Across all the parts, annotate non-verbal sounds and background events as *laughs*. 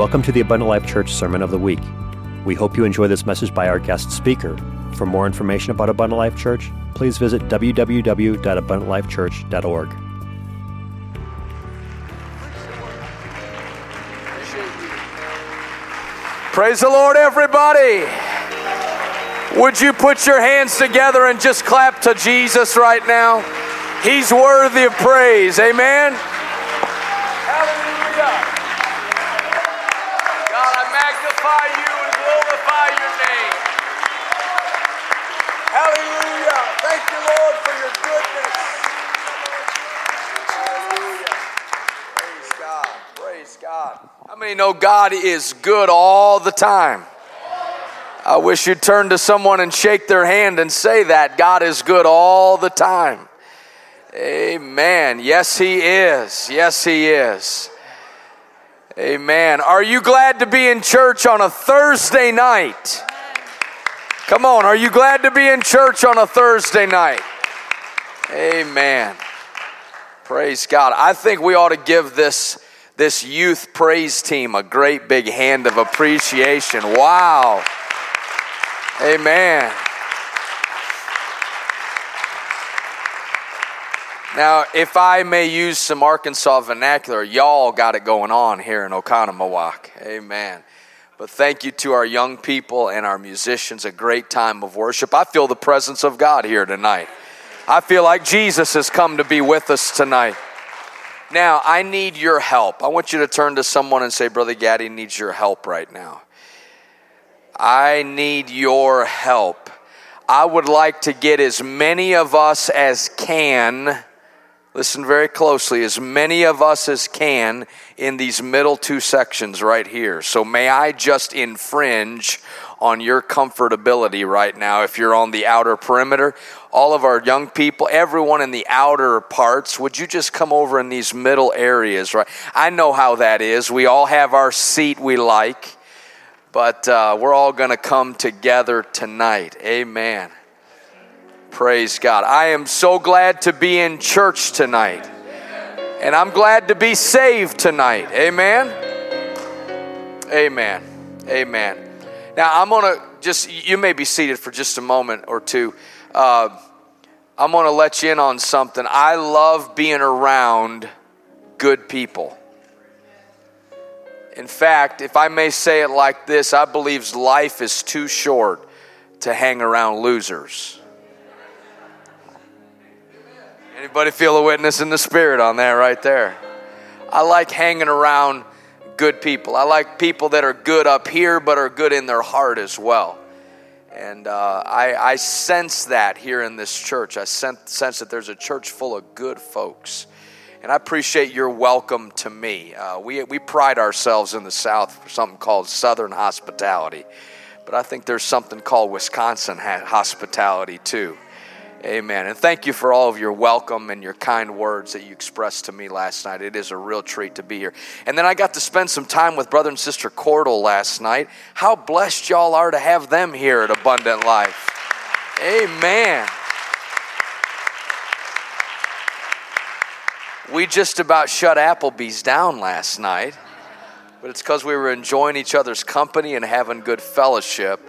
Welcome to the Abundant Life Church Sermon of the Week. We hope you enjoy this message by our guest speaker. For more information about Abundant Life Church, please visit www.abundantlifechurch.org. Praise the Lord, everybody. Would you put your hands together and just clap to Jesus right now? He's worthy of praise. Amen. Hallelujah. God, I magnify you and glorify your name. Hallelujah. Thank you, Lord, for your goodness. Hallelujah. Praise God. Praise God. How many know God is good all the time? I wish you'd turn to someone and shake their hand and say that. God is good all the time. Amen. Yes, He is. Yes, He is. Amen. Are you glad to be in church on a Thursday night? Come on, are you glad to be in church on a Thursday night? Amen. Praise God. I think we ought to give this, this youth praise team a great big hand of appreciation. Wow. Amen. Now, if I may use some Arkansas vernacular, y'all got it going on here in Oconomowoc. Amen. But thank you to our young people and our musicians, a great time of worship. I feel the presence of God here tonight. I feel like Jesus has come to be with us tonight. Now, I need your help. I want you to turn to someone and say, Brother Gaddy needs your help right now. I need your help. I would like to get as many of us as can Listen very closely, as many of us as can in these middle two sections right here. So, may I just infringe on your comfortability right now if you're on the outer perimeter? All of our young people, everyone in the outer parts, would you just come over in these middle areas, right? I know how that is. We all have our seat we like, but uh, we're all going to come together tonight. Amen. Praise God. I am so glad to be in church tonight. And I'm glad to be saved tonight. Amen. Amen. Amen. Now, I'm going to just, you may be seated for just a moment or two. Uh, I'm going to let you in on something. I love being around good people. In fact, if I may say it like this, I believe life is too short to hang around losers. Anybody feel a witness in the spirit on that right there? I like hanging around good people. I like people that are good up here, but are good in their heart as well. And uh, I, I, sense that here in this church. I sense, sense, that there's a church full of good folks. And I appreciate your welcome to me. Uh, we, we pride ourselves in the South for something called Southern hospitality. But I think there's something called Wisconsin hospitality too. Amen. And thank you for all of your welcome and your kind words that you expressed to me last night. It is a real treat to be here. And then I got to spend some time with brother and sister Cordell last night. How blessed y'all are to have them here at Abundant Life. Amen. We just about shut Applebee's down last night, but it's because we were enjoying each other's company and having good fellowship.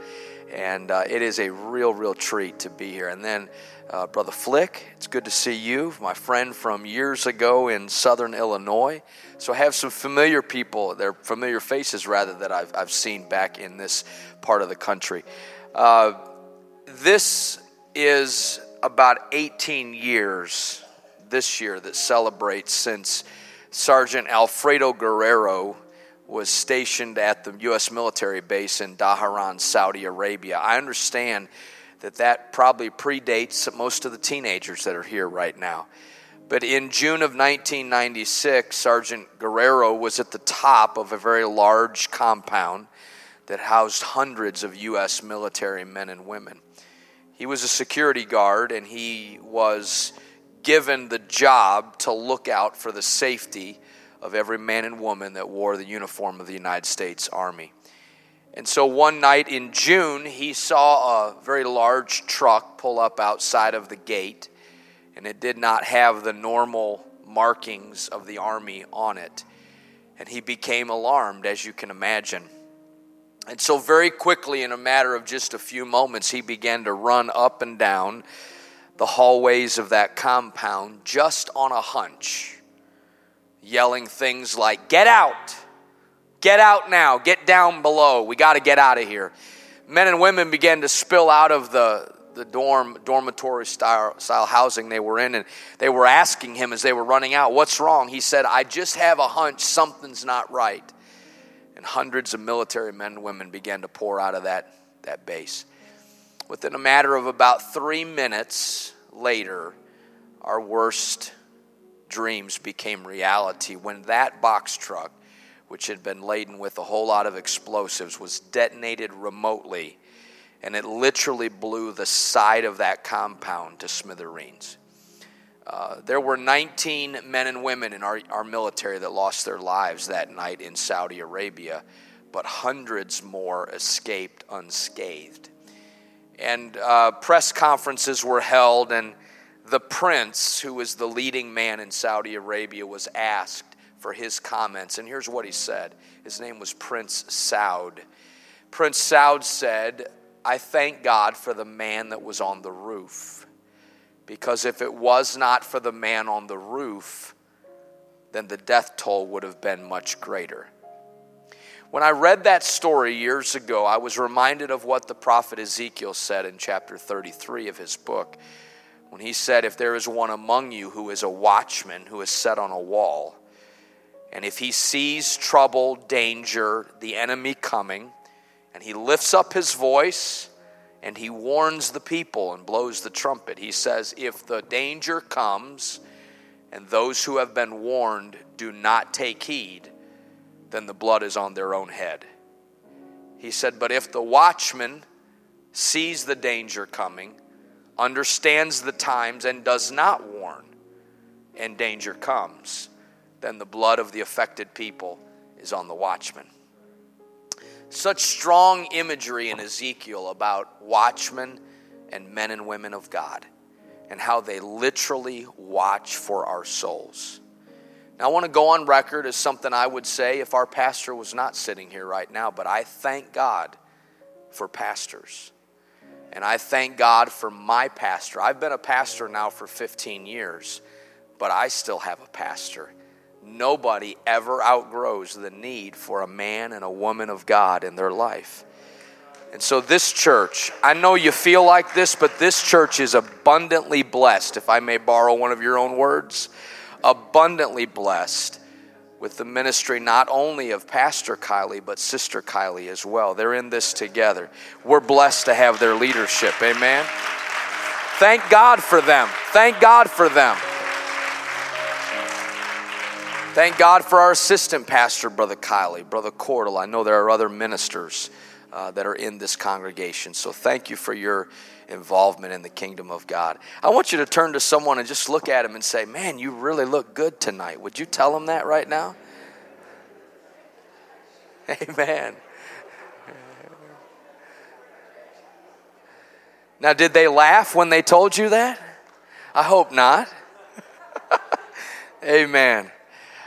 And uh, it is a real, real treat to be here. And then uh, Brother Flick, it's good to see you, my friend from years ago in southern Illinois. So I have some familiar people, they're familiar faces rather, that I've, I've seen back in this part of the country. Uh, this is about 18 years this year that celebrates since Sergeant Alfredo Guerrero was stationed at the U.S. military base in Dhahran, Saudi Arabia. I understand that that probably predates most of the teenagers that are here right now. But in June of 1996, Sergeant Guerrero was at the top of a very large compound that housed hundreds of U.S. military men and women. He was a security guard and he was given the job to look out for the safety of every man and woman that wore the uniform of the United States Army. And so one night in June, he saw a very large truck pull up outside of the gate, and it did not have the normal markings of the army on it. And he became alarmed, as you can imagine. And so, very quickly, in a matter of just a few moments, he began to run up and down the hallways of that compound just on a hunch, yelling things like, Get out! Get out now! Get down below! We got to get out of here. Men and women began to spill out of the, the dorm dormitory style, style housing they were in and they were asking him as they were running out what's wrong he said i just have a hunch something's not right and hundreds of military men and women began to pour out of that, that base within a matter of about three minutes later our worst dreams became reality when that box truck which had been laden with a whole lot of explosives was detonated remotely and it literally blew the side of that compound to smithereens. Uh, there were 19 men and women in our, our military that lost their lives that night in Saudi Arabia, but hundreds more escaped unscathed. And uh, press conferences were held, and the prince, who was the leading man in Saudi Arabia, was asked for his comments. And here's what he said his name was Prince Saud. Prince Saud said, I thank God for the man that was on the roof. Because if it was not for the man on the roof, then the death toll would have been much greater. When I read that story years ago, I was reminded of what the prophet Ezekiel said in chapter 33 of his book. When he said, If there is one among you who is a watchman who is set on a wall, and if he sees trouble, danger, the enemy coming, and he lifts up his voice and he warns the people and blows the trumpet. He says, If the danger comes and those who have been warned do not take heed, then the blood is on their own head. He said, But if the watchman sees the danger coming, understands the times, and does not warn, and danger comes, then the blood of the affected people is on the watchman such strong imagery in Ezekiel about watchmen and men and women of God and how they literally watch for our souls. Now, I want to go on record as something I would say if our pastor was not sitting here right now, but I thank God for pastors. And I thank God for my pastor. I've been a pastor now for 15 years, but I still have a pastor nobody ever outgrows the need for a man and a woman of God in their life. And so, this church, I know you feel like this, but this church is abundantly blessed, if I may borrow one of your own words, abundantly blessed with the ministry not only of Pastor Kylie, but Sister Kylie as well. They're in this together. We're blessed to have their leadership. Amen. Thank God for them. Thank God for them. Thank God for our assistant pastor, Brother Kiley, Brother Cordell. I know there are other ministers uh, that are in this congregation. So thank you for your involvement in the kingdom of God. I want you to turn to someone and just look at him and say, Man, you really look good tonight. Would you tell him that right now? *laughs* Amen. Now, did they laugh when they told you that? I hope not. *laughs* Amen.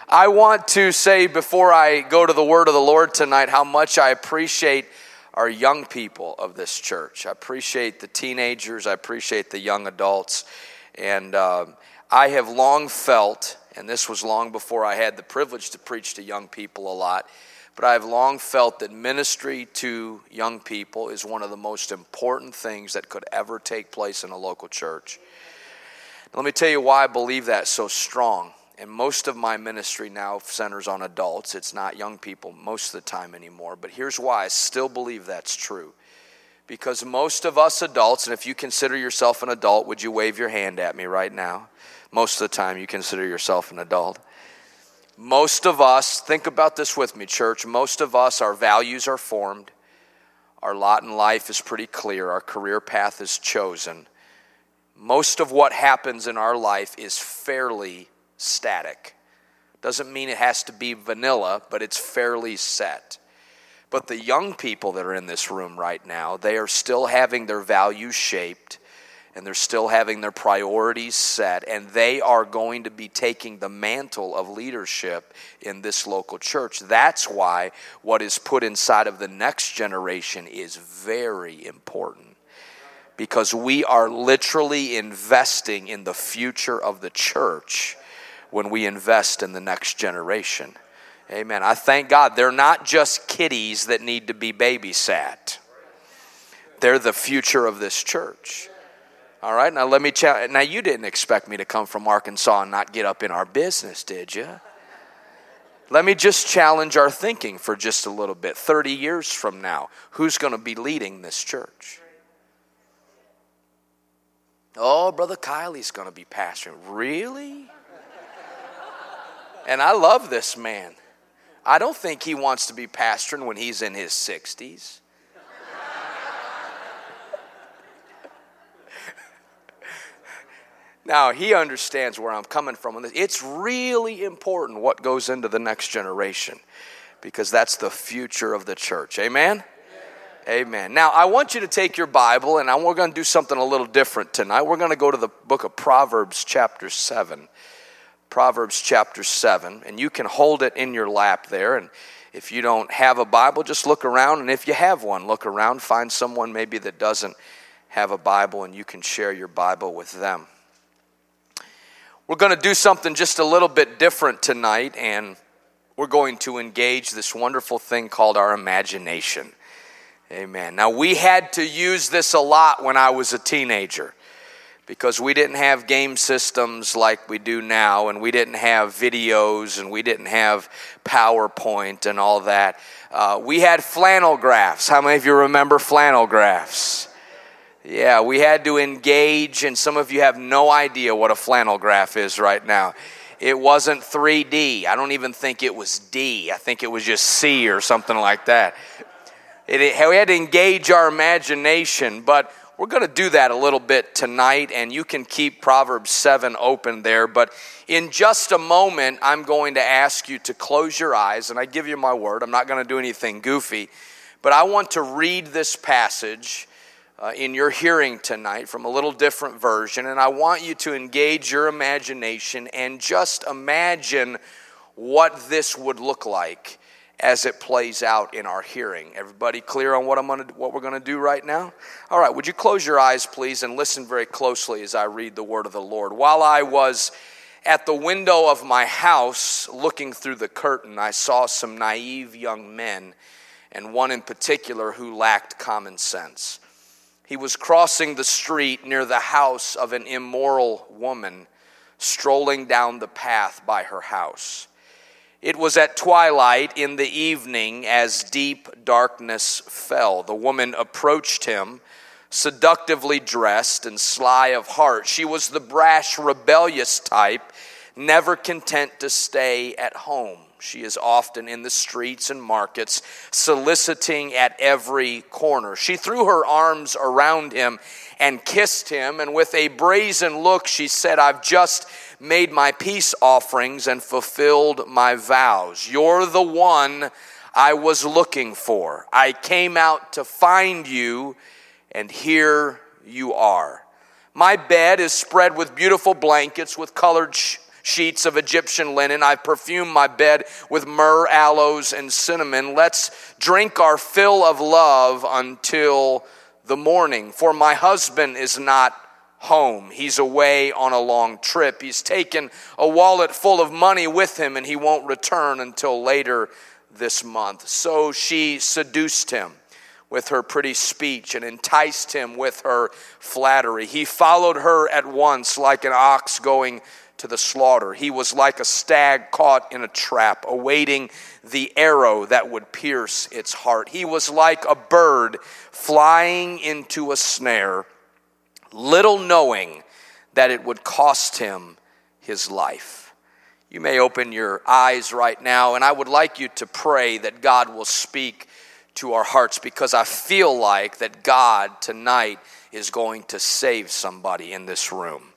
I want to say before I go to the word of the Lord tonight how much I appreciate our young people of this church. I appreciate the teenagers, I appreciate the young adults. And uh, I have long felt, and this was long before I had the privilege to preach to young people a lot, but I've long felt that ministry to young people is one of the most important things that could ever take place in a local church. Let me tell you why I believe that so strong and most of my ministry now centers on adults. It's not young people most of the time anymore. But here's why I still believe that's true. Because most of us adults, and if you consider yourself an adult, would you wave your hand at me right now? Most of the time, you consider yourself an adult. Most of us, think about this with me, church. Most of us, our values are formed. Our lot in life is pretty clear. Our career path is chosen. Most of what happens in our life is fairly static. Doesn't mean it has to be vanilla, but it's fairly set. But the young people that are in this room right now, they are still having their values shaped and they're still having their priorities set, and they are going to be taking the mantle of leadership in this local church. That's why what is put inside of the next generation is very important because we are literally investing in the future of the church when we invest in the next generation. Amen. I thank God they're not just kiddies that need to be babysat. They're the future of this church. All right, now let me challenge. Now, you didn't expect me to come from Arkansas and not get up in our business, did you? Let me just challenge our thinking for just a little bit. 30 years from now, who's going to be leading this church? Oh, Brother Kylie's going to be pastoring. Really? And I love this man. I don't think he wants to be pastoring when he's in his 60s. *laughs* Now, he understands where I'm coming from. It's really important what goes into the next generation because that's the future of the church. Amen? Amen. Now, I want you to take your Bible and we're going to do something a little different tonight. We're going to go to the book of Proverbs, chapter 7. Proverbs, chapter 7. And you can hold it in your lap there. And if you don't have a Bible, just look around. And if you have one, look around. Find someone maybe that doesn't have a Bible and you can share your Bible with them. We're going to do something just a little bit different tonight, and we're going to engage this wonderful thing called our imagination. Amen. Now, we had to use this a lot when I was a teenager because we didn't have game systems like we do now, and we didn't have videos, and we didn't have PowerPoint and all that. Uh, we had flannel graphs. How many of you remember flannel graphs? Yeah, we had to engage, and some of you have no idea what a flannel graph is right now. It wasn't 3D. I don't even think it was D. I think it was just C or something like that. It, it, we had to engage our imagination, but we're going to do that a little bit tonight, and you can keep Proverbs 7 open there. But in just a moment, I'm going to ask you to close your eyes, and I give you my word, I'm not going to do anything goofy, but I want to read this passage uh, in your hearing tonight from a little different version, and I want you to engage your imagination and just imagine what this would look like as it plays out in our hearing. Everybody clear on what I'm going to what we're going to do right now? All right, would you close your eyes please and listen very closely as I read the word of the Lord. While I was at the window of my house looking through the curtain, I saw some naive young men and one in particular who lacked common sense. He was crossing the street near the house of an immoral woman, strolling down the path by her house. It was at twilight in the evening as deep darkness fell. The woman approached him, seductively dressed and sly of heart. She was the brash, rebellious type, never content to stay at home. She is often in the streets and markets, soliciting at every corner. She threw her arms around him and kissed him, and with a brazen look, she said, I've just made my peace offerings and fulfilled my vows. You're the one I was looking for. I came out to find you, and here you are. My bed is spread with beautiful blankets with colored sh- sheets of Egyptian linen. I've perfumed my bed with myrrh, aloes, and cinnamon. Let's drink our fill of love until the morning. For my husband is not home. He's away on a long trip. He's taken a wallet full of money with him and he won't return until later this month. So she seduced him with her pretty speech and enticed him with her flattery. He followed her at once like an ox going to the slaughter. He was like a stag caught in a trap, awaiting the arrow that would pierce its heart. He was like a bird flying into a snare, little knowing that it would cost him his life. You may open your eyes right now, and I would like you to pray that God will speak to our hearts because I feel like that God tonight is going to save somebody in this room.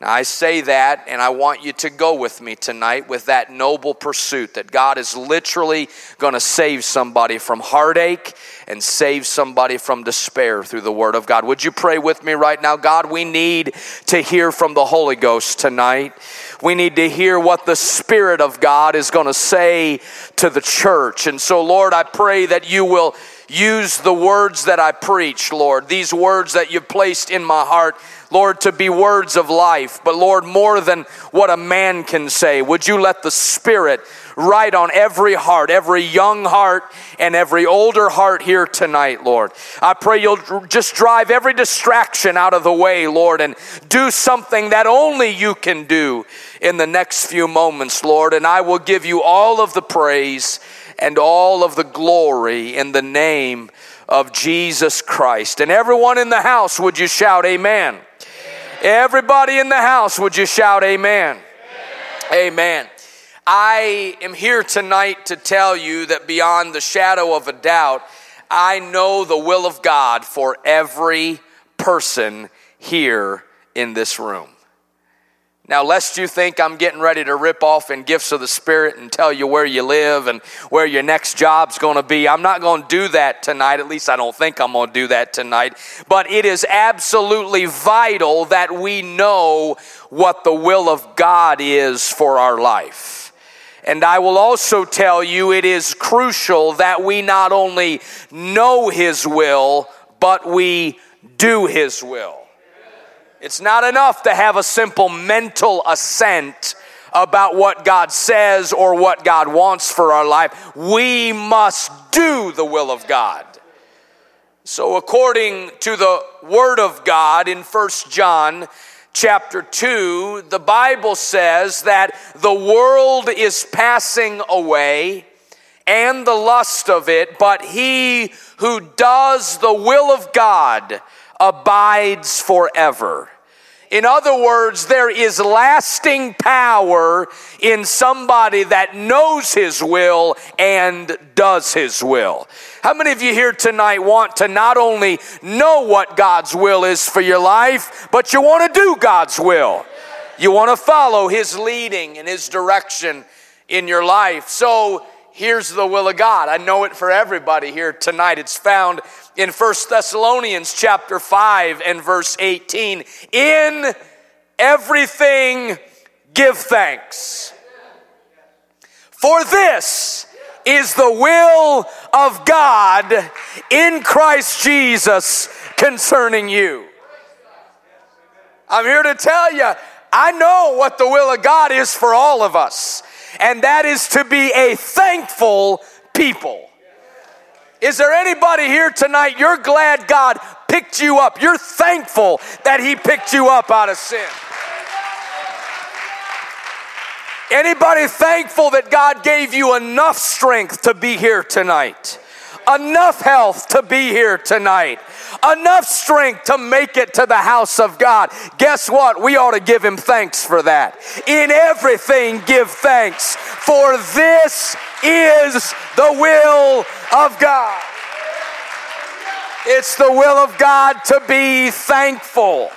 Now, I say that, and I want you to go with me tonight with that noble pursuit that God is literally going to save somebody from heartache and save somebody from despair through the Word of God. Would you pray with me right now? God, we need to hear from the Holy Ghost tonight. We need to hear what the Spirit of God is going to say to the church. And so, Lord, I pray that you will use the words that I preach, Lord, these words that you've placed in my heart Lord, to be words of life, but Lord, more than what a man can say, would you let the Spirit write on every heart, every young heart and every older heart here tonight, Lord. I pray you'll just drive every distraction out of the way, Lord, and do something that only you can do in the next few moments, Lord. And I will give you all of the praise and all of the glory in the name of Jesus Christ. And everyone in the house, would you shout, Amen? Everybody in the house, would you shout amen? Amen. amen. I am here tonight to tell you that beyond the shadow of a doubt, I know the will of God for every person here in this room. Now, lest you think I'm getting ready to rip off in gifts of the Spirit and tell you where you live and where your next job's going to be, I'm not going to do that tonight. At least I don't think I'm going to do that tonight. But it is absolutely vital that we know what the will of God is for our life. And I will also tell you it is crucial that we not only know His will, but we do His will. It's not enough to have a simple mental assent about what God says or what God wants for our life. We must do the will of God. So according to the word of God in First John chapter 2, the Bible says that the world is passing away and the lust of it, but he who does the will of God abides forever. In other words, there is lasting power in somebody that knows His will and does His will. How many of you here tonight want to not only know what God's will is for your life, but you want to do God's will? You want to follow His leading and His direction in your life. So, here's the will of God. I know it for everybody here tonight. It's found in First Thessalonians chapter 5 and verse 18. In everything give thanks. For this is the will of God in Christ Jesus concerning you. I'm here to tell you, I know what the will of God is for all of us and that is to be a thankful people. Is there anybody here tonight? You're glad God picked you up. You're thankful that He picked you up out of sin. Anybody thankful that God gave you enough strength to be here tonight? Enough health to be here tonight? enough strength to make it to the house of God. Guess what? We ought to give him thanks for that. In everything, give thanks, for this is the will of God. It's the will of God to be thankful.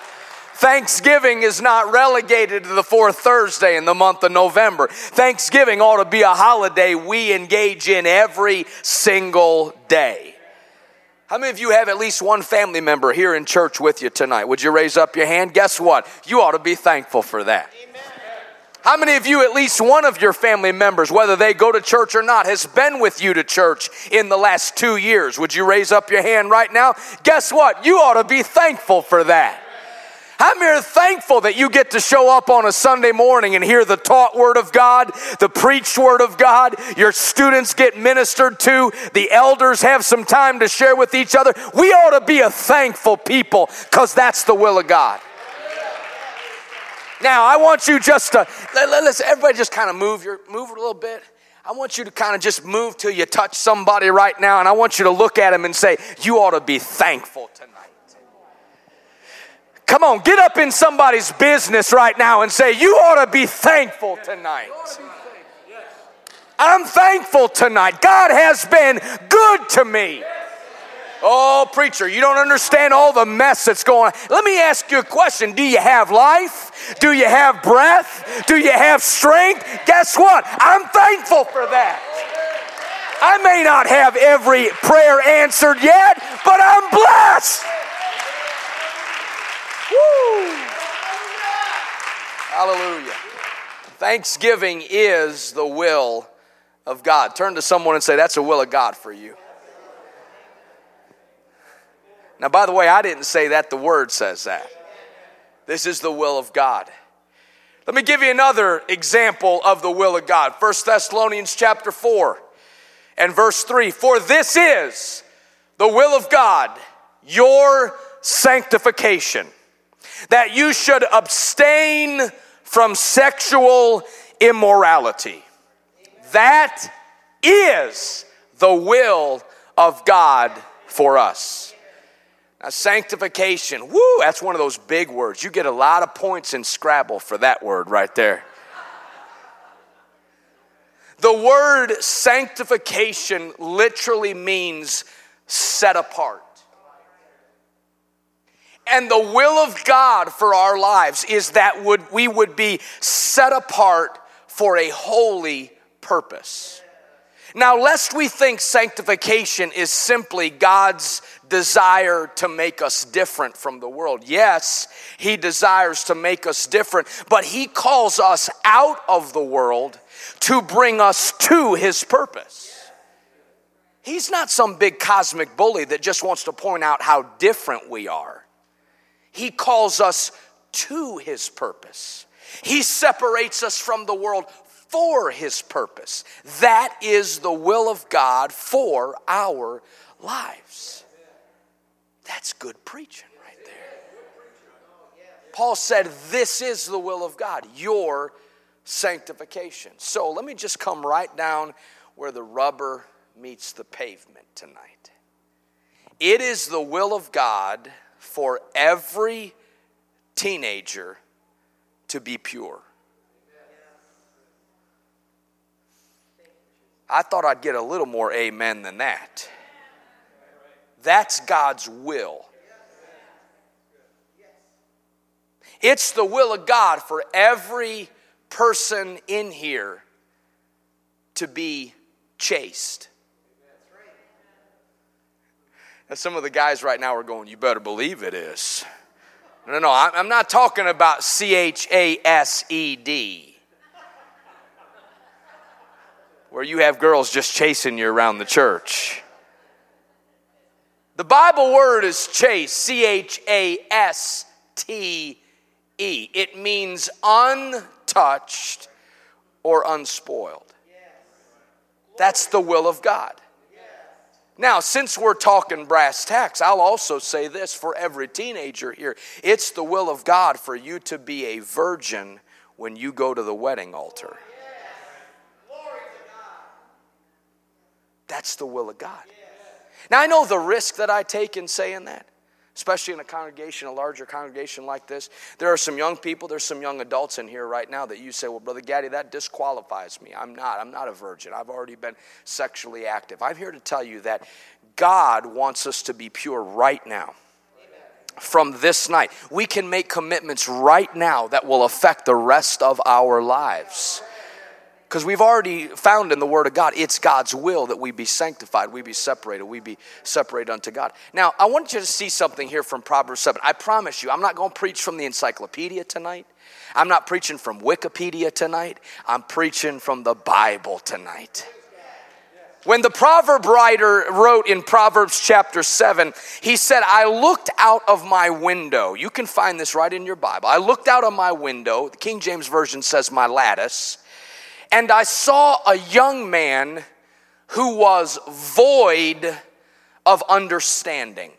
Thanksgiving is not relegated to the fourth Thursday in the month of November. Thanksgiving ought to be a holiday we engage in every single day. How many of you have at least one family member here in church with you tonight? Would you raise up your hand? Guess what? You ought to be thankful for that. Amen. How many of you, at least one of your family members, whether they go to church or not, has been with you to church in the last two years? Would you raise up your hand right now? Guess what? You ought to be thankful for that. How many are thankful that you get to show up on a Sunday morning and hear the taught word of God, the preached word of God, your students get ministered to, the elders have some time to share with each other? We ought to be a thankful people because that's the will of God. Now, I want you just to, let, us everybody just kind of move your, move a little bit. I want you to kind of just move till you touch somebody right now, and I want you to look at them and say, You ought to be thankful tonight. Come on, get up in somebody's business right now and say, You ought to be thankful tonight. I'm thankful tonight. God has been good to me. Oh, preacher, you don't understand all the mess that's going on. Let me ask you a question Do you have life? Do you have breath? Do you have strength? Guess what? I'm thankful for that. I may not have every prayer answered yet, but I'm blessed. Woo! Hallelujah. Thanksgiving is the will of God. Turn to someone and say, That's the will of God for you. Now, by the way, I didn't say that, the word says that. This is the will of God. Let me give you another example of the will of God. 1 Thessalonians chapter 4 and verse 3. For this is the will of God, your sanctification, that you should abstain from sexual immorality. That is the will of God for us. Now, sanctification, woo, that's one of those big words. You get a lot of points in Scrabble for that word right there. The word sanctification literally means set apart. And the will of God for our lives is that would, we would be set apart for a holy purpose. Now, lest we think sanctification is simply God's desire to make us different from the world. Yes, He desires to make us different, but He calls us out of the world to bring us to His purpose. He's not some big cosmic bully that just wants to point out how different we are. He calls us to His purpose. He separates us from the world for his purpose. That is the will of God for our lives. That's good preaching right there. Paul said, This is the will of God, your sanctification. So let me just come right down where the rubber meets the pavement tonight. It is the will of God for every teenager to be pure. I thought I'd get a little more amen than that. That's God's will. It's the will of God for every person in here to be chaste. Now, some of the guys right now are going, You better believe it is. No, no, no, I'm not talking about C H A S E D where you have girls just chasing you around the church. The Bible word is chase, C H A S T E. It means untouched or unspoiled. That's the will of God. Now, since we're talking brass tacks, I'll also say this for every teenager here it's the will of God for you to be a virgin when you go to the wedding altar. That's the will of God. Now, I know the risk that I take in saying that, especially in a congregation, a larger congregation like this. There are some young people, there's some young adults in here right now that you say, Well, Brother Gaddy, that disqualifies me. I'm not. I'm not a virgin. I've already been sexually active. I'm here to tell you that God wants us to be pure right now from this night. We can make commitments right now that will affect the rest of our lives. Because we've already found in the Word of God, it's God's will that we be sanctified, we be separated, we be separated unto God. Now, I want you to see something here from Proverbs 7. I promise you, I'm not going to preach from the encyclopedia tonight. I'm not preaching from Wikipedia tonight. I'm preaching from the Bible tonight. When the proverb writer wrote in Proverbs chapter 7, he said, I looked out of my window. You can find this right in your Bible. I looked out of my window. The King James Version says, my lattice and I saw a young man who was void of understanding.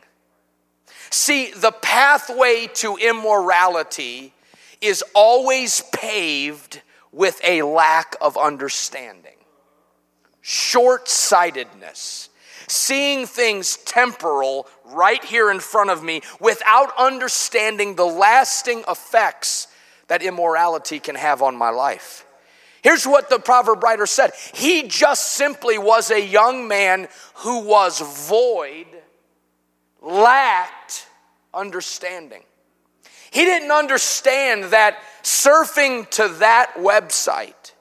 See, the pathway to immorality is always paved with a lack of understanding, short sightedness, seeing things temporal right here in front of me without understanding the lasting effects that immorality can have on my life. Here's what the proverb writer said He just simply was a young man who was void lacked understanding. He didn't understand that surfing to that website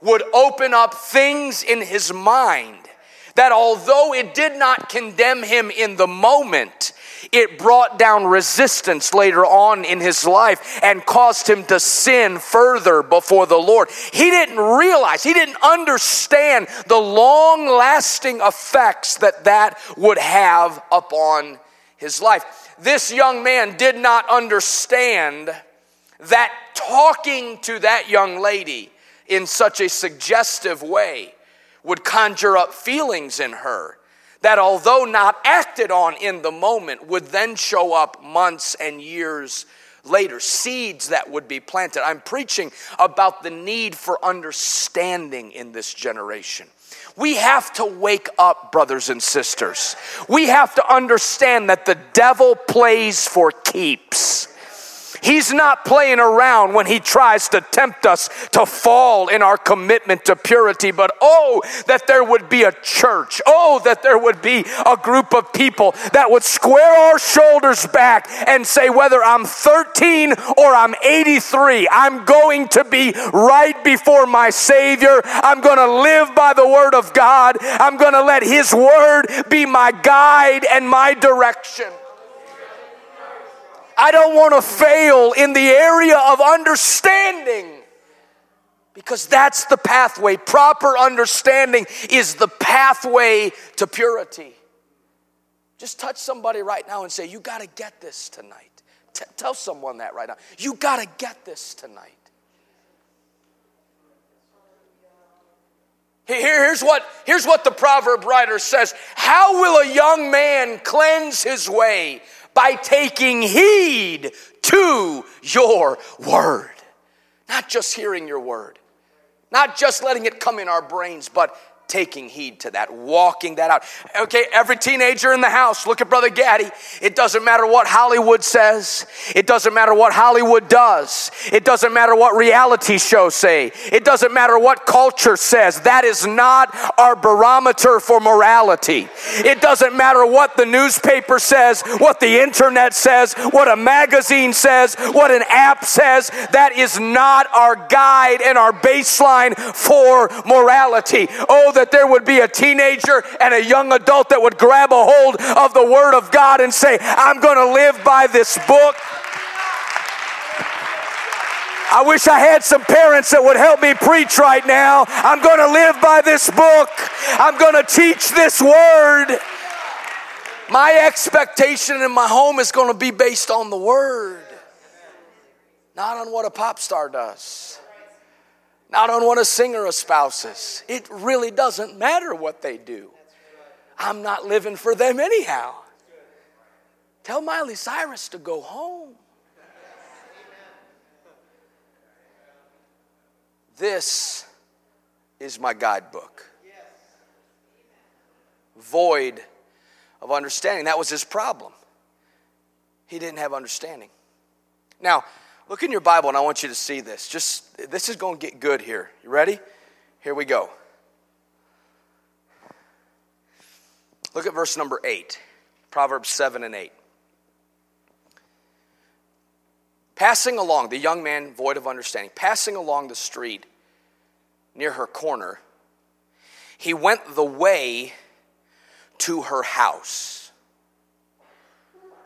would open up things in his mind that although it did not condemn him in the moment, it brought down resistance later on in his life and caused him to sin further before the Lord. He didn't realize, he didn't understand the long lasting effects that that would have upon his life. This young man did not understand that talking to that young lady in such a suggestive way would conjure up feelings in her that, although not acted on in the moment, would then show up months and years later. Seeds that would be planted. I'm preaching about the need for understanding in this generation. We have to wake up, brothers and sisters. We have to understand that the devil plays for keeps. He's not playing around when he tries to tempt us to fall in our commitment to purity, but oh, that there would be a church. Oh, that there would be a group of people that would square our shoulders back and say, whether I'm 13 or I'm 83, I'm going to be right before my Savior. I'm going to live by the Word of God. I'm going to let His Word be my guide and my direction. I don't want to fail in the area of understanding because that's the pathway. Proper understanding is the pathway to purity. Just touch somebody right now and say, You got to get this tonight. T- tell someone that right now. You got to get this tonight. here's, what, here's what the proverb writer says How will a young man cleanse his way? By taking heed to your word. Not just hearing your word, not just letting it come in our brains, but taking heed to that, walking that out. Okay, every teenager in the house, look at Brother Gaddy. It doesn't matter what Hollywood says, it doesn't matter what Hollywood does, it doesn't matter what reality shows say, it doesn't matter what culture says. That is not our barometer for morality. It doesn't matter what the newspaper says, what the internet says, what a magazine says, what an app says. That is not our guide and our baseline for morality. Oh, that there would be a teenager and a young adult that would grab a hold of the Word of God and say, I'm going to live by this book. I wish I had some parents that would help me preach right now. I'm going to live by this book. I'm going to teach this word. My expectation in my home is going to be based on the word, not on what a pop star does not on what a singer espouses. It really doesn't matter what they do. I'm not living for them anyhow. Tell Miley Cyrus to go home. This is my guidebook. Void of understanding. That was his problem. He didn't have understanding. Now, Look in your Bible and I want you to see this. Just this is going to get good here. You ready? Here we go. Look at verse number 8. Proverbs 7 and 8. Passing along, the young man void of understanding, passing along the street near her corner, he went the way to her house.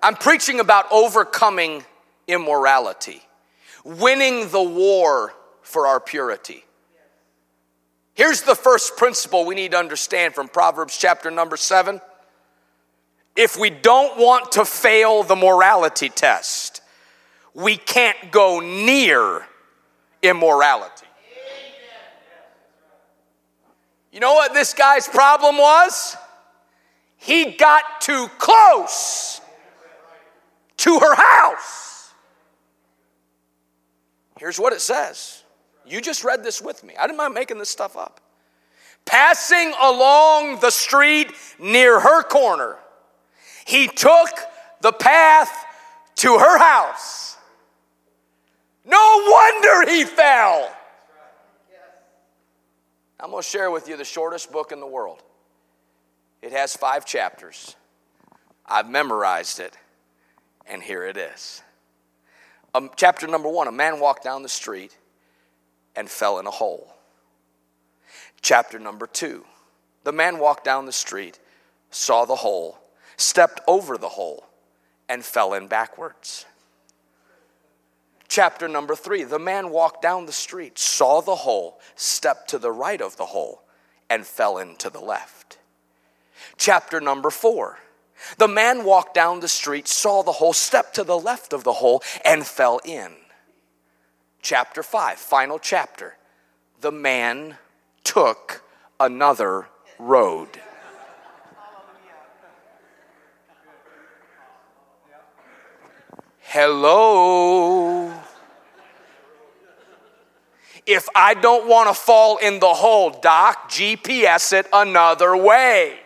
I'm preaching about overcoming immorality winning the war for our purity. Here's the first principle we need to understand from Proverbs chapter number seven. If we don't want to fail the morality test, we can't go near immorality. You know what this guy's problem was? He got too close to her house. Here's what it says. You just read this with me. I didn't mind making this stuff up. Passing along the street near her corner, he took the path to her house. No wonder he fell. I'm going to share with you the shortest book in the world. It has five chapters. I've memorized it, and here it is. Um, chapter number one a man walked down the street and fell in a hole. Chapter number two the man walked down the street, saw the hole, stepped over the hole, and fell in backwards. Chapter number three the man walked down the street, saw the hole, stepped to the right of the hole, and fell into the left. Chapter number four the man walked down the street, saw the hole, stepped to the left of the hole, and fell in. Chapter five, final chapter. The man took another road. Hello. If I don't want to fall in the hole, Doc, GPS it another way.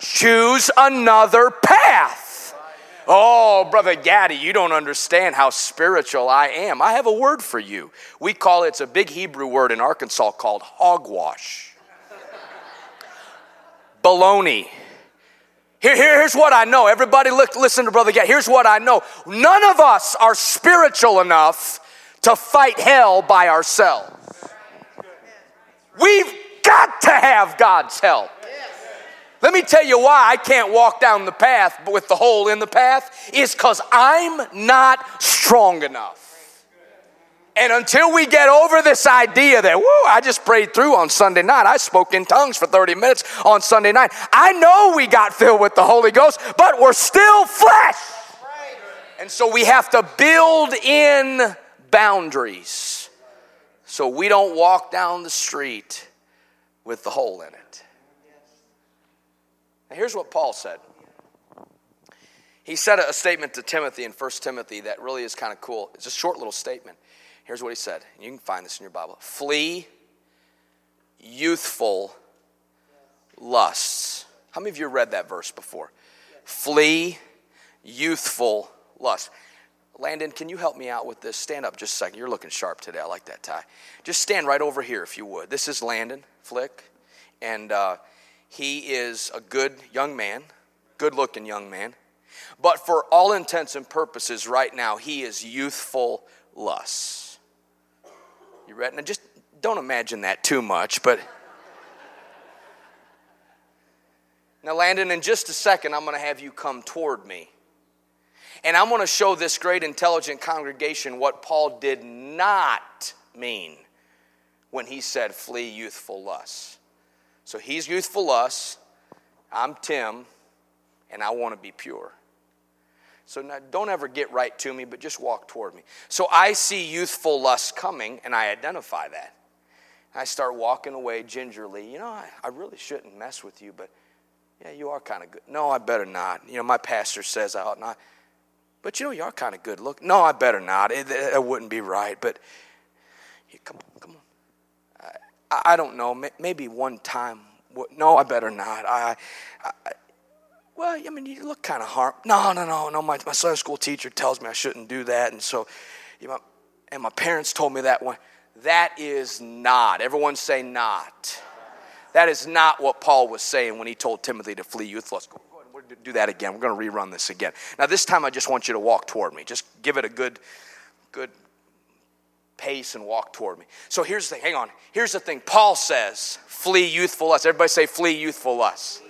Choose another path. Oh, Brother Gaddy, you don't understand how spiritual I am. I have a word for you. We call it, it's a big Hebrew word in Arkansas called hogwash. Baloney. Here, here, here's what I know. Everybody look, listen to Brother Gaddy. Here's what I know. None of us are spiritual enough to fight hell by ourselves. We've got to have God's help. Let me tell you why I can't walk down the path with the hole in the path is because I'm not strong enough. And until we get over this idea that, whoo, I just prayed through on Sunday night. I spoke in tongues for 30 minutes on Sunday night. I know we got filled with the Holy Ghost, but we're still flesh. And so we have to build in boundaries so we don't walk down the street with the hole in it. Now, here's what Paul said. He said a statement to Timothy in 1 Timothy that really is kind of cool. It's a short little statement. Here's what he said. You can find this in your Bible. Flee youthful lusts. How many of you read that verse before? Flee youthful lusts. Landon, can you help me out with this? Stand up just a second. You're looking sharp today. I like that tie. Just stand right over here if you would. This is Landon Flick, and uh, he is a good young man, good looking young man. But for all intents and purposes, right now, he is youthful lusts. You ready? Now, just don't imagine that too much, but. Now, Landon, in just a second, I'm going to have you come toward me. And I'm going to show this great, intelligent congregation what Paul did not mean when he said, flee youthful lusts. So he's youthful lusts, I'm Tim, and I want to be pure. So now, don't ever get right to me, but just walk toward me. So I see youthful lust coming, and I identify that. I start walking away gingerly. You know, I, I really shouldn't mess with you, but yeah, you are kind of good. No, I better not. You know, my pastor says I ought not. But you know, you are kind of good look. No, I better not. It, it, it wouldn't be right. But yeah, come on, come on. I, don't know. Maybe one time. No, I better not. I, I well, I mean, you look kind of harm. No, no, no, no. My, my Sunday school teacher tells me I shouldn't do that. And so, you know, and my parents told me that one. That is not. Everyone say not. That is not what Paul was saying when he told Timothy to flee youth lust. Go, go ahead, do that again. We're going to rerun this again. Now, this time I just want you to walk toward me. Just give it a good, good pace and walk toward me. So here's the thing. Hang on. Here's the thing. Paul says, flee youthful lust. Everybody say, flee youthful lust.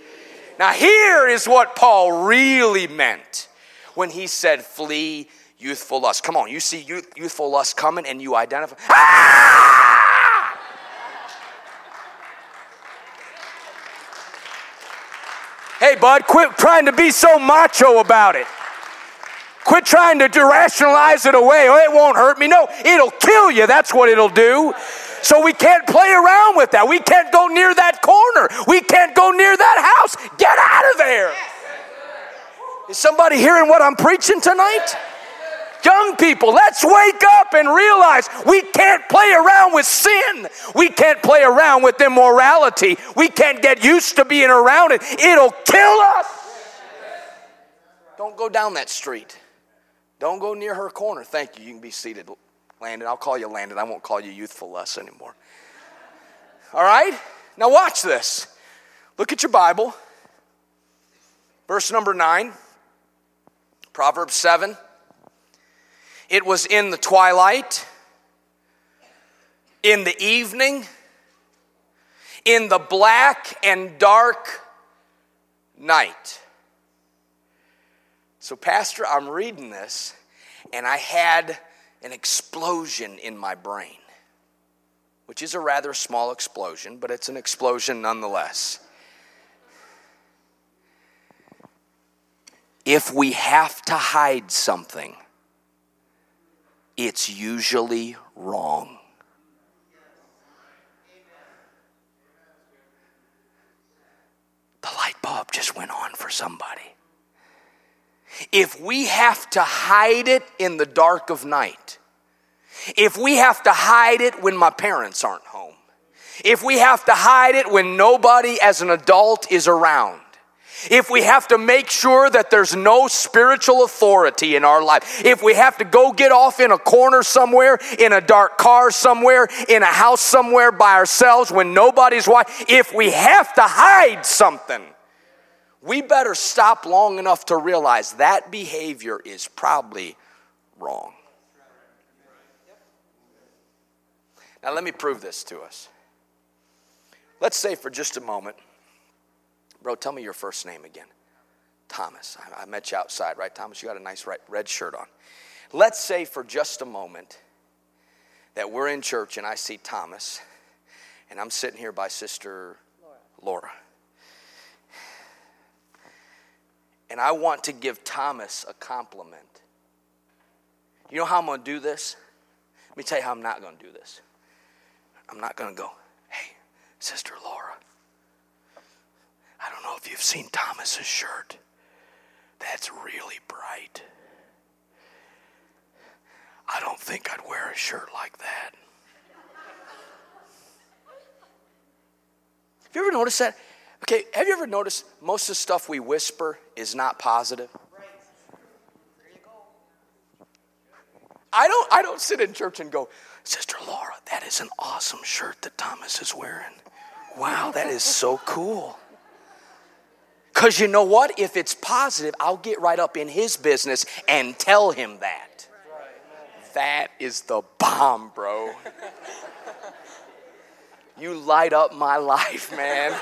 Now, here is what Paul really meant when he said, flee youthful lust. Come on, you see youth, youthful lust coming and you identify. Ah! Hey, bud, quit trying to be so macho about it. Quit trying to rationalize it away. Oh, it won't hurt me. No, it'll kill you. That's what it'll do. So we can't play around with that. We can't go near that corner. We can't go near that house. Get out of there. Is somebody hearing what I'm preaching tonight? Young people, let's wake up and realize we can't play around with sin. We can't play around with immorality. We can't get used to being around it. It'll kill us. Don't go down that street. Don't go near her corner. Thank you. You can be seated. Landon. I'll call you Landon. I won't call you youthful lust anymore. All right? Now watch this. Look at your Bible. Verse number 9, Proverbs 7. It was in the twilight, in the evening, in the black and dark night. So, Pastor, I'm reading this, and I had an explosion in my brain, which is a rather small explosion, but it's an explosion nonetheless. If we have to hide something, it's usually wrong. The light bulb just went on for somebody. If we have to hide it in the dark of night, if we have to hide it when my parents aren't home, if we have to hide it when nobody as an adult is around, if we have to make sure that there's no spiritual authority in our life, if we have to go get off in a corner somewhere, in a dark car somewhere, in a house somewhere by ourselves when nobody's watching, if we have to hide something, we better stop long enough to realize that behavior is probably wrong. Now, let me prove this to us. Let's say for just a moment, bro, tell me your first name again. Thomas. I, met you outside, right, Thomas? You got a nice red shirt on. Let's say for just a moment that we're in church and I see Thomas, and I'm sitting here by Sister Laura. Laura. And I want to give Thomas a compliment. You know how I'm going to do this? Let me tell you how I'm not going to do this. I'm not going to go, hey, Sister Laura, I don't know if you've seen Thomas's shirt. That's really bright. I don't think I'd wear a shirt like that. Have you ever noticed that? Okay, have you ever noticed most of the stuff we whisper is not positive? I don't, I don't sit in church and go, Sister Laura, that is an awesome shirt that Thomas is wearing. Wow, that is so cool. Because you know what? If it's positive, I'll get right up in his business and tell him that. That is the bomb, bro. You light up my life, man.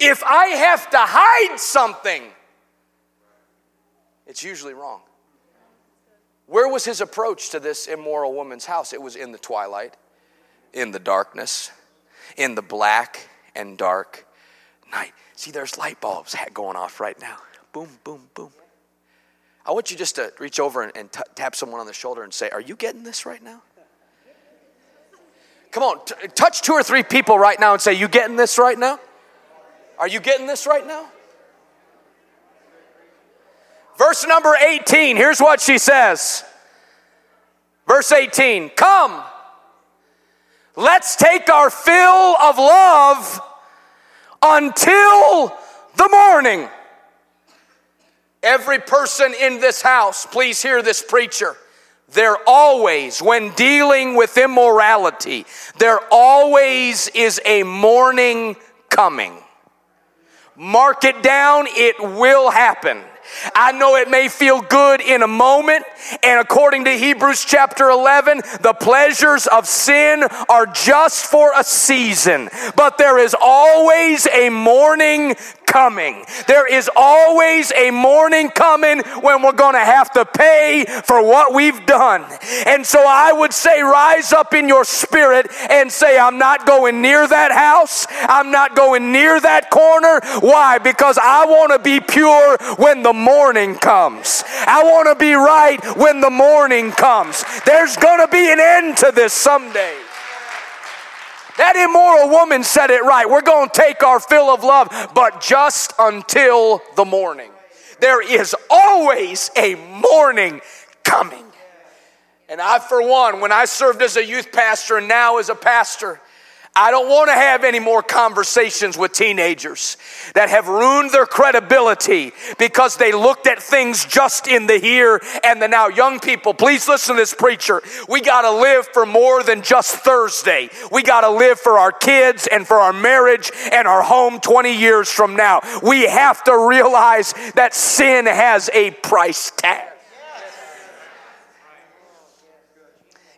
If I have to hide something, it's usually wrong. Where was his approach to this immoral woman's house? It was in the twilight, in the darkness, in the black and dark night. See, there's light bulbs going off right now. Boom, boom, boom. I want you just to reach over and, and t- tap someone on the shoulder and say, Are you getting this right now? Come on, t- touch two or three people right now and say, You getting this right now? Are you getting this right now? Verse number 18, here's what she says. Verse 18, come, let's take our fill of love until the morning. Every person in this house, please hear this preacher. There always, when dealing with immorality, there always is a morning coming. Mark it down, it will happen. I know it may feel good in a moment, and according to Hebrews chapter 11, the pleasures of sin are just for a season, but there is always a morning coming. There is always a morning coming when we're going to have to pay for what we've done. And so I would say, rise up in your spirit and say, I'm not going near that house. I'm not going near that corner. Why? Because I want to be pure when the morning comes. I want to be right when the morning comes. There's going to be an end to this someday. That immoral woman said it right. We're going to take our fill of love, but just until the morning. There is always a morning coming. And I, for one, when I served as a youth pastor and now as a pastor, I don't want to have any more conversations with teenagers that have ruined their credibility because they looked at things just in the here and the now. Young people, please listen to this preacher. We got to live for more than just Thursday. We got to live for our kids and for our marriage and our home 20 years from now. We have to realize that sin has a price tag.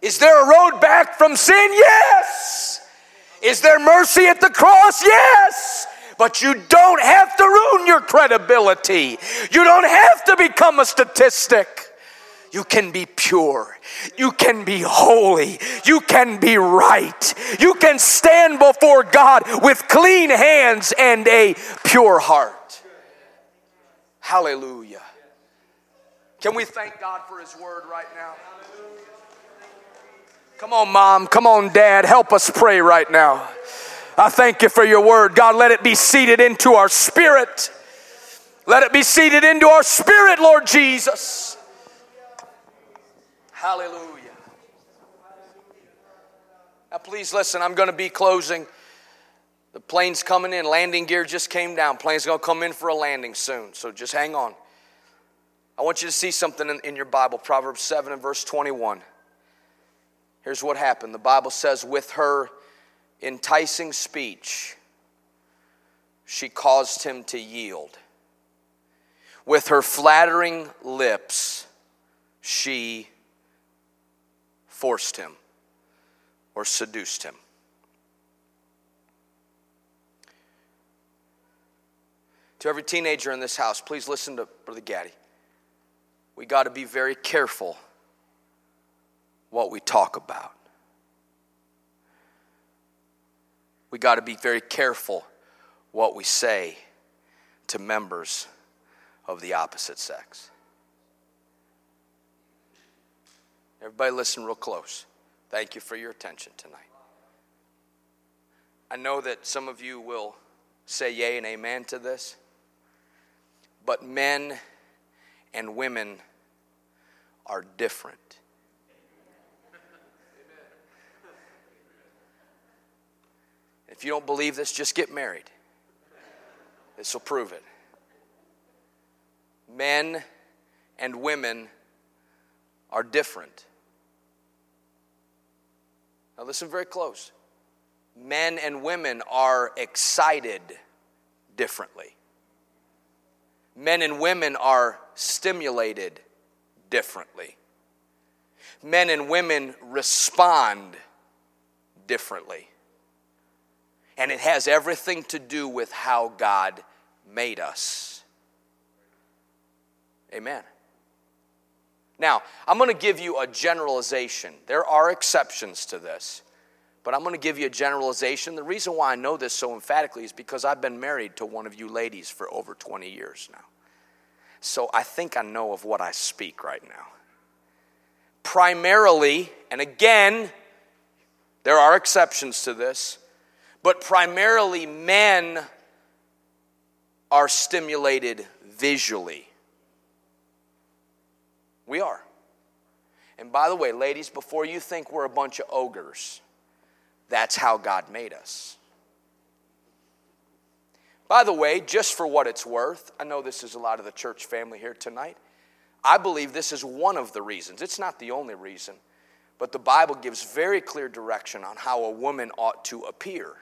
Is there a road back from sin? Yes. Is there mercy at the cross? Yes. But you don't have to ruin your credibility. You don't have to become a statistic. You can be pure. You can be holy. You can be right. You can stand before God with clean hands and a pure heart. Hallelujah. Can we thank God for His word right now? Come on, mom. Come on, dad. Help us pray right now. I thank you for your word. God, let it be seated into our spirit. Let it be seated into our spirit, Lord Jesus. Hallelujah. Now, please listen, I'm going to be closing. The plane's coming in. Landing gear just came down. Plane's going to come in for a landing soon. So just hang on. I want you to see something in, in your Bible, Proverbs 7 and verse 21. Here's what happened the Bible says, with her enticing speech, she caused him to yield. With her flattering lips, she forced him or seduced him. To every teenager in this house, please listen to Brother Gaddy. We got to be very careful what we talk about. We got to be very careful what we say to members of the opposite sex. Everybody, listen real close. Thank you for your attention tonight. I know that some of you will say yay and amen to this, but men and women are different. If you don't believe this, just get married. This will prove it. Men and women are different. Now, listen very close. Men and women are excited differently. Men and women are stimulated differently. Men and women respond differently. And it has everything to do with how God made us. Amen. Now, I'm going to give you a generalization. There are exceptions to this, but I'm going to give you a generalization. The reason why I know this so emphatically is because I've been married to one of you ladies for over 20 years now. So I think I know of what I speak right now. Primarily, and again, there are exceptions to this, but primarily men are stimulated visually. We are. And by the way, ladies, before you think we're a bunch of ogres, that's how God made us. By the way, just for what it's worth, I know this is a lot of the church family here tonight. I believe this is one of the reasons. It's not the only reason, but the Bible gives very clear direction on how a woman ought to appear.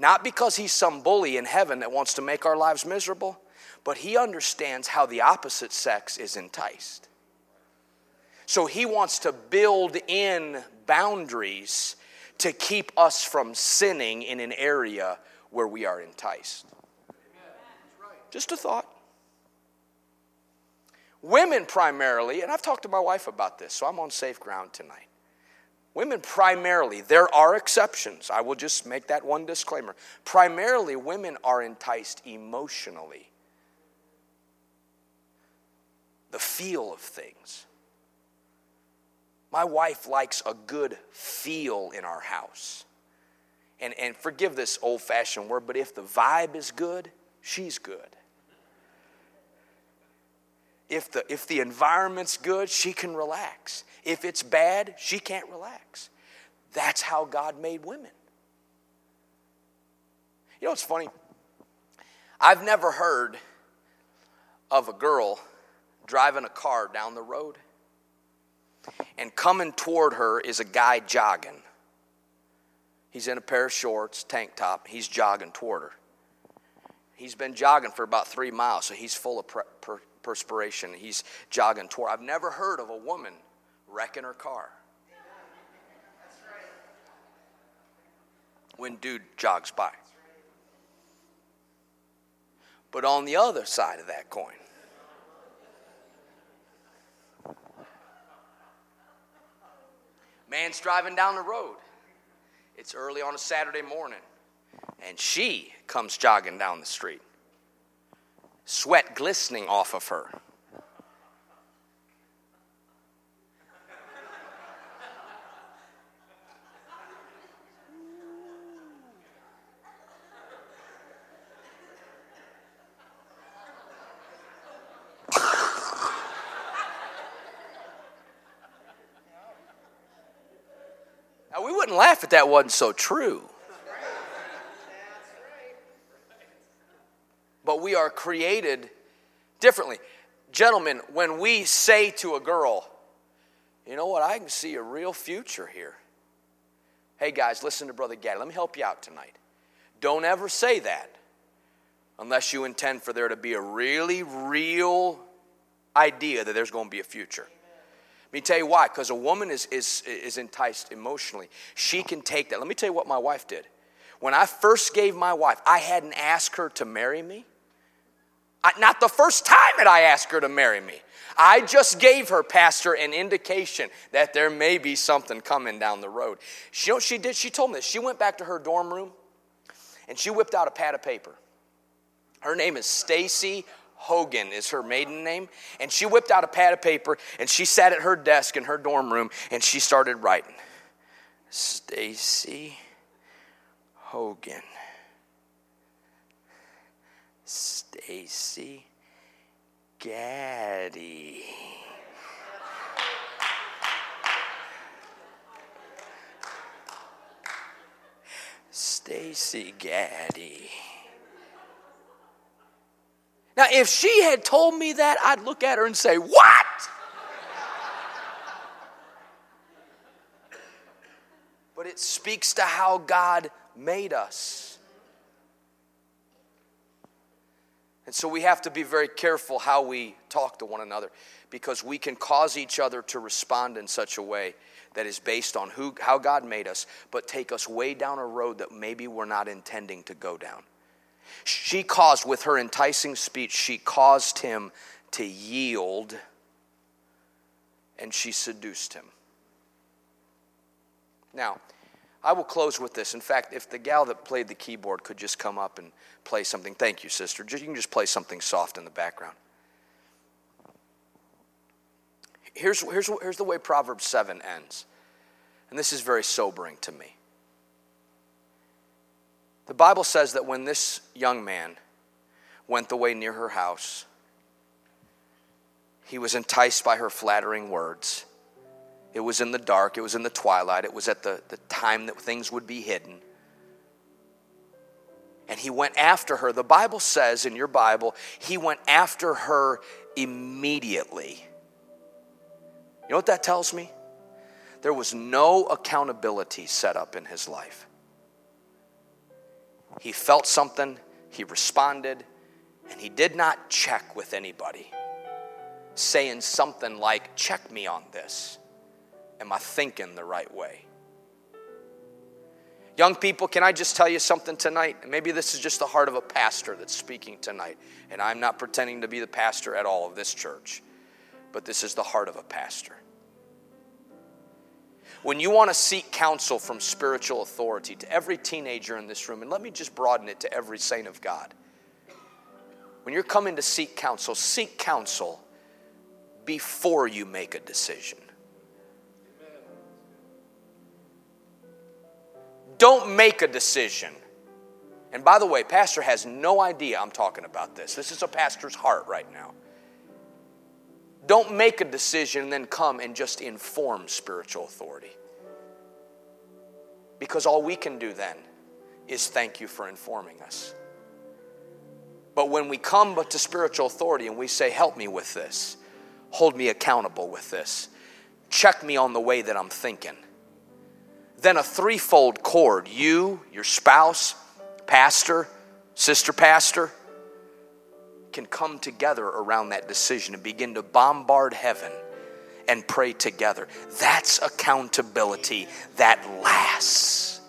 Not because he's some bully in heaven that wants to make our lives miserable, but he understands how the opposite sex is enticed. So he wants to build in boundaries to keep us from sinning in an area where we are enticed. Just a thought. Women primarily, and I've talked to my wife about this, so I'm on safe ground tonight. Women primarily, there are exceptions. I will just make that one disclaimer. Primarily, women are enticed emotionally. The feel of things. My wife likes a good feel in our house. And, and forgive this old fashioned word, but if the vibe is good, she's good. If the, if the environment's good, she can relax. If it's bad, she can't relax. That's how God made women. You know what's funny? I've never heard of a girl driving a car down the road and coming toward her is a guy jogging. He's in a pair of shorts, tank top. He's jogging toward her. He's been jogging for about three miles, so he's full of per- per- perspiration. He's jogging toward. I've never heard of a woman wrecking her car. When dude jogs by. But on the other side of that coin, man's driving down the road. It's early on a Saturday morning, and she comes jogging down the street, sweat glistening off of her. Laugh if that wasn't so true. But we are created differently. Gentlemen, when we say to a girl, you know what, I can see a real future here. Hey guys, listen to Brother Gaddy. Let me help you out tonight. Don't ever say that unless you intend for there to be a really real idea that there's going to be a future. Let me tell you why. Because a woman is, is, is enticed emotionally. She can take that. Let me tell you what my wife did. When I first gave my wife, I hadn't asked her to marry me. I, not the first time that I asked her to marry me. I just gave her, Pastor, an indication that there may be something coming down the road. She, you know she did? She told me this. She went back to her dorm room and she whipped out a pad of paper. Her name is Stacy Hogan is her maiden name. And she whipped out a pad of paper and she sat at her desk in her dorm room and she started writing. Stacy Hogan. Stacy Gaddy. Stacy Gaddy. Now, if she had told me that, I'd look at her and say, What? but it speaks to how God made us. And so we have to be very careful how we talk to one another because we can cause each other to respond in such a way that is based on who, how God made us, but take us way down a road that maybe we're not intending to go down. She caused, with her enticing speech, she caused him to yield and she seduced him. Now, I will close with this. In fact, if the gal that played the keyboard could just come up and play something, thank you, sister. You can just play something soft in the background. Here's, here's, here's the way Proverbs 7 ends, and this is very sobering to me. The Bible says that when this young man went the way near her house, he was enticed by her flattering words. It was in the dark, it was in the twilight, it was at the, the time that things would be hidden. And he went after her. The Bible says in your Bible, he went after her immediately. You know what that tells me? There was no accountability set up in his life. He felt something, he responded, and he did not check with anybody, saying something like, Check me on this. Am I thinking the right way? Young people, can I just tell you something tonight? Maybe this is just the heart of a pastor that's speaking tonight, and I'm not pretending to be the pastor at all of this church, but this is the heart of a pastor. When you want to seek counsel from spiritual authority to every teenager in this room, and let me just broaden it to every saint of God. When you're coming to seek counsel, seek counsel before you make a decision. Don't make a decision. And by the way, Pastor has no idea I'm talking about this. This is a pastor's heart right now. Don't make a decision and then come and just inform spiritual authority. Because all we can do then is thank you for informing us. But when we come but to spiritual authority and we say, Help me with this, hold me accountable with this, check me on the way that I'm thinking, then a threefold cord you, your spouse, pastor, sister pastor can come together around that decision and begin to bombard heaven and pray together. That's accountability that lasts.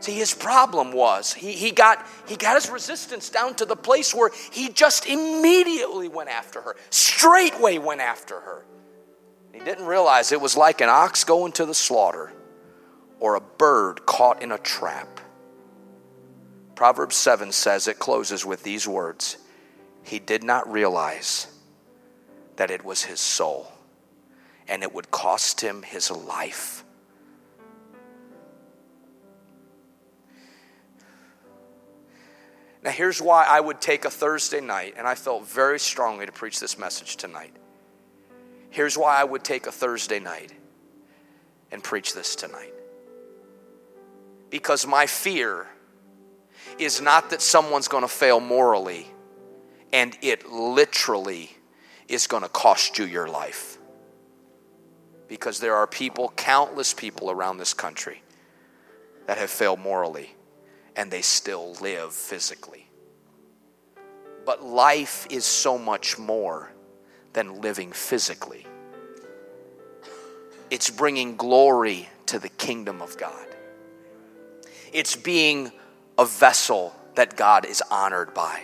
See, his problem was he, he, got, he got his resistance down to the place where he just immediately went after her, straightway went after her. He didn't realize it was like an ox going to the slaughter or a bird caught in a trap. Proverbs 7 says it closes with these words He did not realize that it was his soul and it would cost him his life. Now, here's why I would take a Thursday night, and I felt very strongly to preach this message tonight. Here's why I would take a Thursday night and preach this tonight. Because my fear is not that someone's going to fail morally and it literally is going to cost you your life. Because there are people, countless people around this country, that have failed morally and they still live physically. But life is so much more than living physically, it's bringing glory to the kingdom of God, it's being a vessel that God is honored by.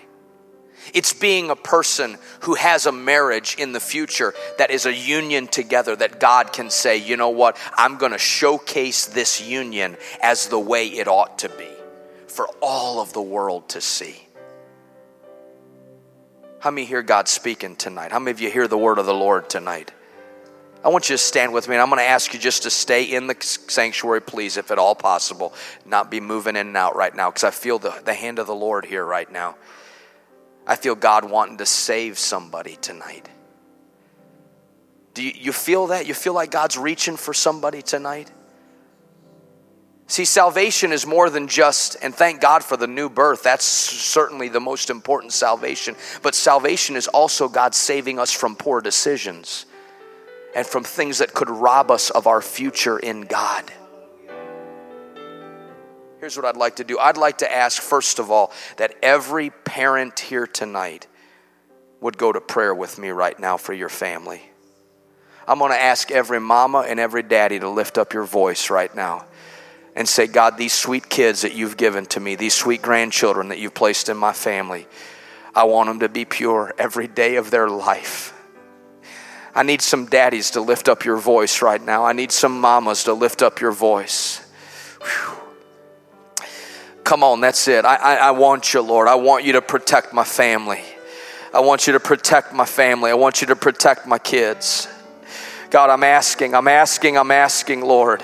It's being a person who has a marriage in the future that is a union together that God can say, you know what, I'm going to showcase this union as the way it ought to be for all of the world to see. How many hear God speaking tonight? How many of you hear the word of the Lord tonight? I want you to stand with me, and I'm going to ask you just to stay in the sanctuary, please, if at all possible. Not be moving in and out right now, because I feel the, the hand of the Lord here right now. I feel God wanting to save somebody tonight. Do you, you feel that? You feel like God's reaching for somebody tonight? See, salvation is more than just, and thank God for the new birth. That's certainly the most important salvation. But salvation is also God saving us from poor decisions and from things that could rob us of our future in God. Here's what I'd like to do I'd like to ask, first of all, that every parent here tonight would go to prayer with me right now for your family. I'm going to ask every mama and every daddy to lift up your voice right now and say, God, these sweet kids that you've given to me, these sweet grandchildren that you've placed in my family, I want them to be pure every day of their life. I need some daddies to lift up your voice right now. I need some mamas to lift up your voice. Whew. Come on, that's it. I, I, I want you, Lord. I want you to protect my family. I want you to protect my family. I want you to protect my kids. God, I'm asking, I'm asking, I'm asking, Lord,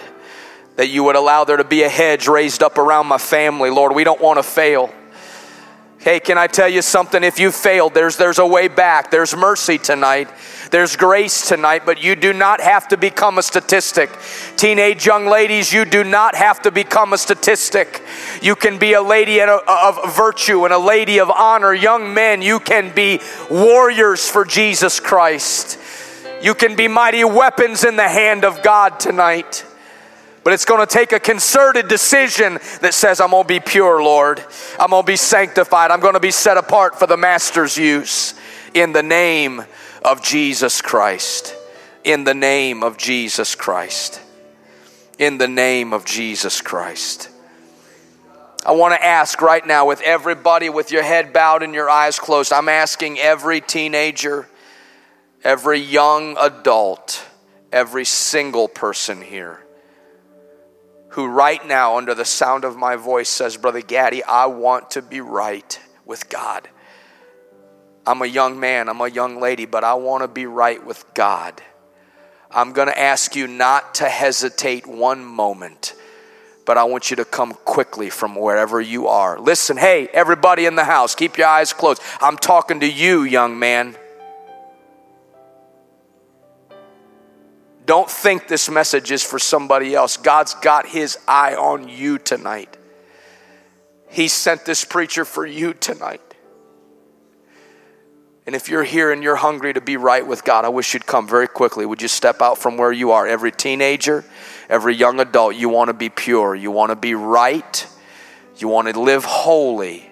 that you would allow there to be a hedge raised up around my family. Lord, we don't want to fail. Hey, can I tell you something? If you failed, there's, there's a way back. There's mercy tonight. There's grace tonight, but you do not have to become a statistic. Teenage young ladies, you do not have to become a statistic. You can be a lady of virtue and a lady of honor. Young men, you can be warriors for Jesus Christ. You can be mighty weapons in the hand of God tonight. But it's going to take a concerted decision that says, I'm going to be pure, Lord. I'm going to be sanctified. I'm going to be set apart for the Master's use in the name of Jesus Christ. In the name of Jesus Christ. In the name of Jesus Christ. I want to ask right now, with everybody with your head bowed and your eyes closed, I'm asking every teenager, every young adult, every single person here who right now, under the sound of my voice, says, Brother Gaddy, I want to be right with God. I'm a young man, I'm a young lady, but I want to be right with God. I'm going to ask you not to hesitate one moment, but I want you to come quickly from wherever you are. Listen, hey, everybody in the house, keep your eyes closed. I'm talking to you, young man. Don't think this message is for somebody else. God's got his eye on you tonight. He sent this preacher for you tonight. And if you're here and you're hungry to be right with God, I wish you'd come very quickly. Would you step out from where you are? Every teenager, every young adult, you want to be pure, you want to be right, you want to live holy.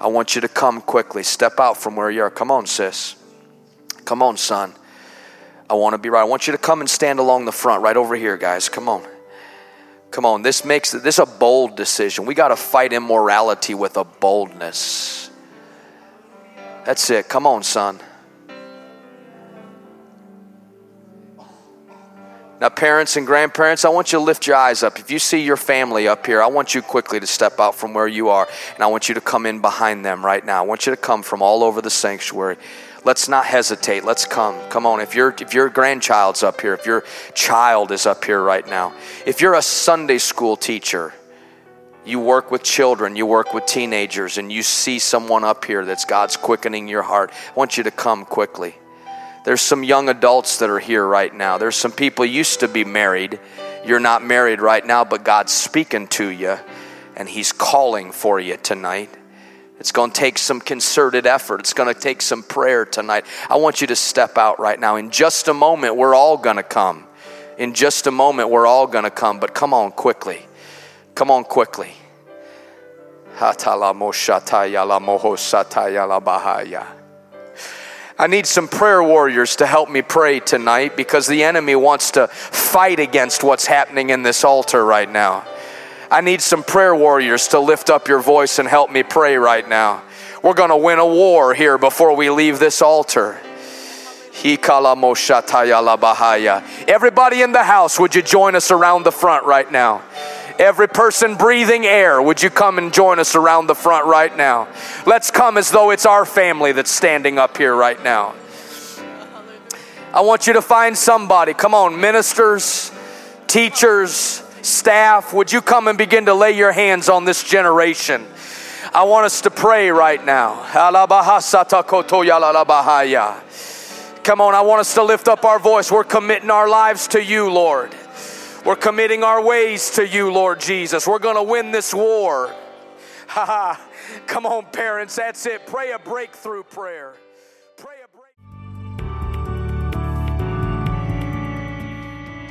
I want you to come quickly. Step out from where you are. Come on, sis. Come on, son. I want to be right. I want you to come and stand along the front, right over here, guys. Come on. Come on. This makes this a bold decision. We got to fight immorality with a boldness. That's it. Come on, son. Now, parents and grandparents, I want you to lift your eyes up. If you see your family up here, I want you quickly to step out from where you are, and I want you to come in behind them right now. I want you to come from all over the sanctuary. Let's not hesitate. Let's come. Come on. If your if your grandchild's up here, if your child is up here right now, if you're a Sunday school teacher, you work with children, you work with teenagers, and you see someone up here that's God's quickening your heart, I want you to come quickly. There's some young adults that are here right now. There's some people used to be married. You're not married right now, but God's speaking to you and He's calling for you tonight. It's going to take some concerted effort. It's going to take some prayer tonight. I want you to step out right now. In just a moment, we're all going to come. In just a moment, we're all going to come, but come on quickly. Come on quickly. I need some prayer warriors to help me pray tonight because the enemy wants to fight against what's happening in this altar right now. I need some prayer warriors to lift up your voice and help me pray right now. We're going to win a war here before we leave this altar. Everybody in the house, would you join us around the front right now? Every person breathing air, would you come and join us around the front right now? Let's come as though it's our family that's standing up here right now. I want you to find somebody. Come on, ministers, teachers, staff, would you come and begin to lay your hands on this generation? I want us to pray right now. Come on, I want us to lift up our voice. We're committing our lives to you, Lord. We're committing our ways to you, Lord Jesus. We're going to win this war. *laughs* Come on, parents, that's it. Pray a breakthrough prayer.